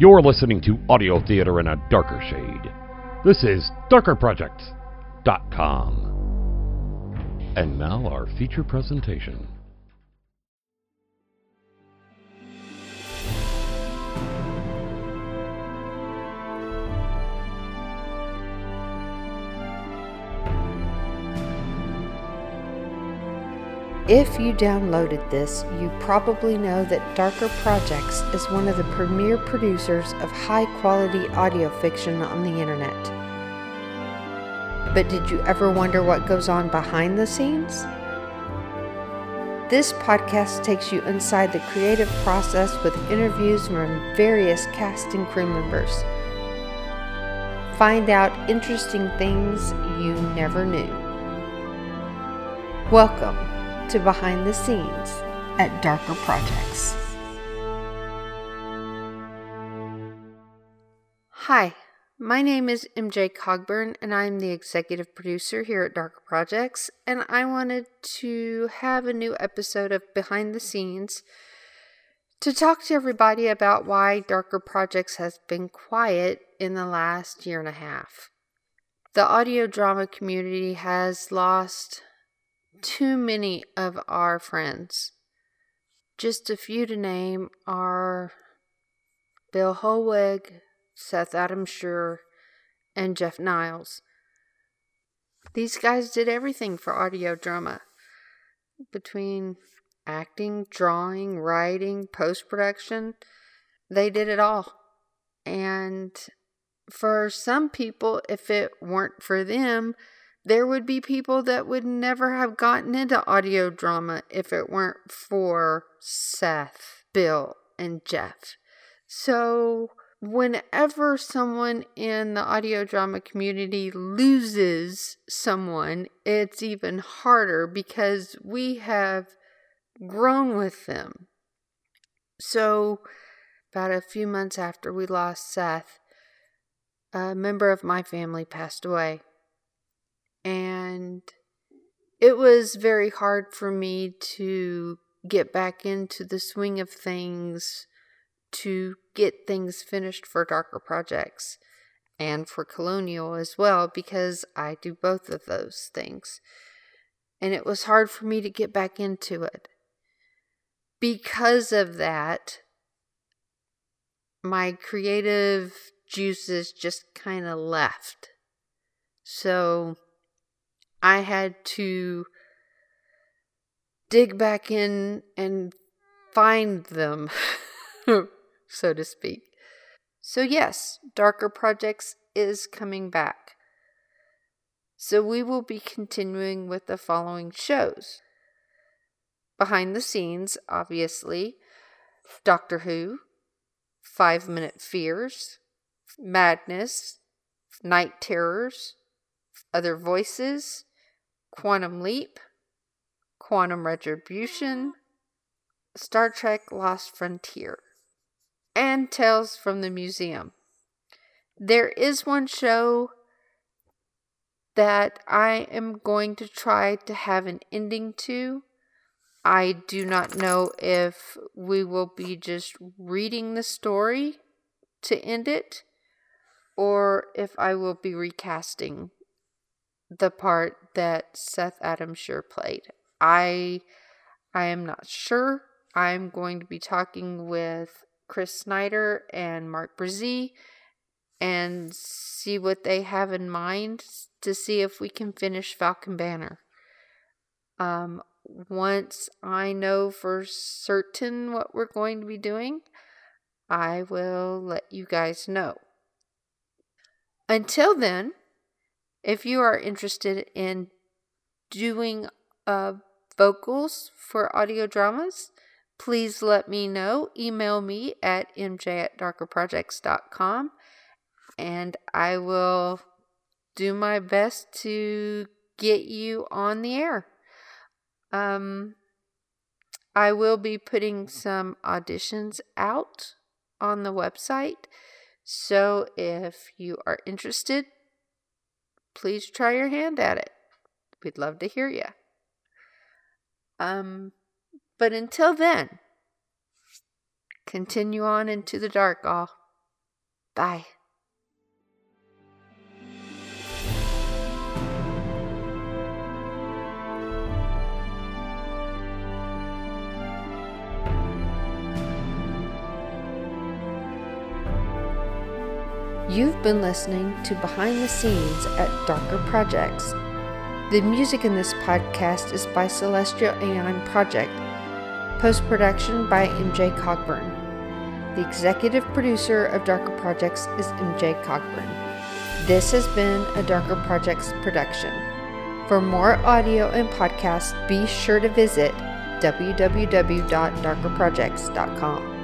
You're listening to Audio Theater in a Darker Shade. This is darkerproject.com. And now our feature presentation. If you downloaded this, you probably know that Darker Projects is one of the premier producers of high quality audio fiction on the internet. But did you ever wonder what goes on behind the scenes? This podcast takes you inside the creative process with interviews from various cast and crew members. Find out interesting things you never knew. Welcome to behind the scenes at Darker Projects. Hi, my name is MJ Cogburn, and I'm the executive producer here at Darker Projects. And I wanted to have a new episode of Behind the Scenes to talk to everybody about why Darker Projects has been quiet in the last year and a half. The audio drama community has lost too many of our friends. Just a few to name are Bill Holweg, Seth Adam Sher, and Jeff Niles. These guys did everything for audio drama between acting, drawing, writing, post production. They did it all. And for some people, if it weren't for them, there would be people that would never have gotten into audio drama if it weren't for Seth, Bill, and Jeff. So, whenever someone in the audio drama community loses someone, it's even harder because we have grown with them. So, about a few months after we lost Seth, a member of my family passed away. And it was very hard for me to get back into the swing of things, to get things finished for darker projects and for Colonial as well, because I do both of those things. And it was hard for me to get back into it. Because of that, my creative juices just kind of left. So I had to dig back in and find them, so to speak. So, yes, Darker Projects is coming back. So, we will be continuing with the following shows Behind the Scenes, obviously, Doctor Who, Five Minute Fears, Madness, Night Terrors, Other Voices, Quantum Leap, Quantum Retribution, Star Trek Lost Frontier, and Tales from the Museum. There is one show that I am going to try to have an ending to. I do not know if we will be just reading the story to end it or if I will be recasting the part that Seth Adam Sher played. I I am not sure. I'm going to be talking with Chris Snyder and Mark Brzee and see what they have in mind to see if we can finish Falcon Banner. Um, once I know for certain what we're going to be doing, I will let you guys know. Until then, if you are interested in doing uh, vocals for audio dramas, please let me know. Email me at mj at darkerprojects.com and I will do my best to get you on the air. Um, I will be putting some auditions out on the website. So if you are interested, please try your hand at it. We'd love to hear you. Um, but until then, continue on into the dark, all. Bye. You've been listening to Behind the Scenes at Darker Projects. The music in this podcast is by Celestial Aeon Project. Post production by MJ Cogburn. The executive producer of Darker Projects is MJ Cogburn. This has been a Darker Projects production. For more audio and podcasts, be sure to visit www.darkerprojects.com.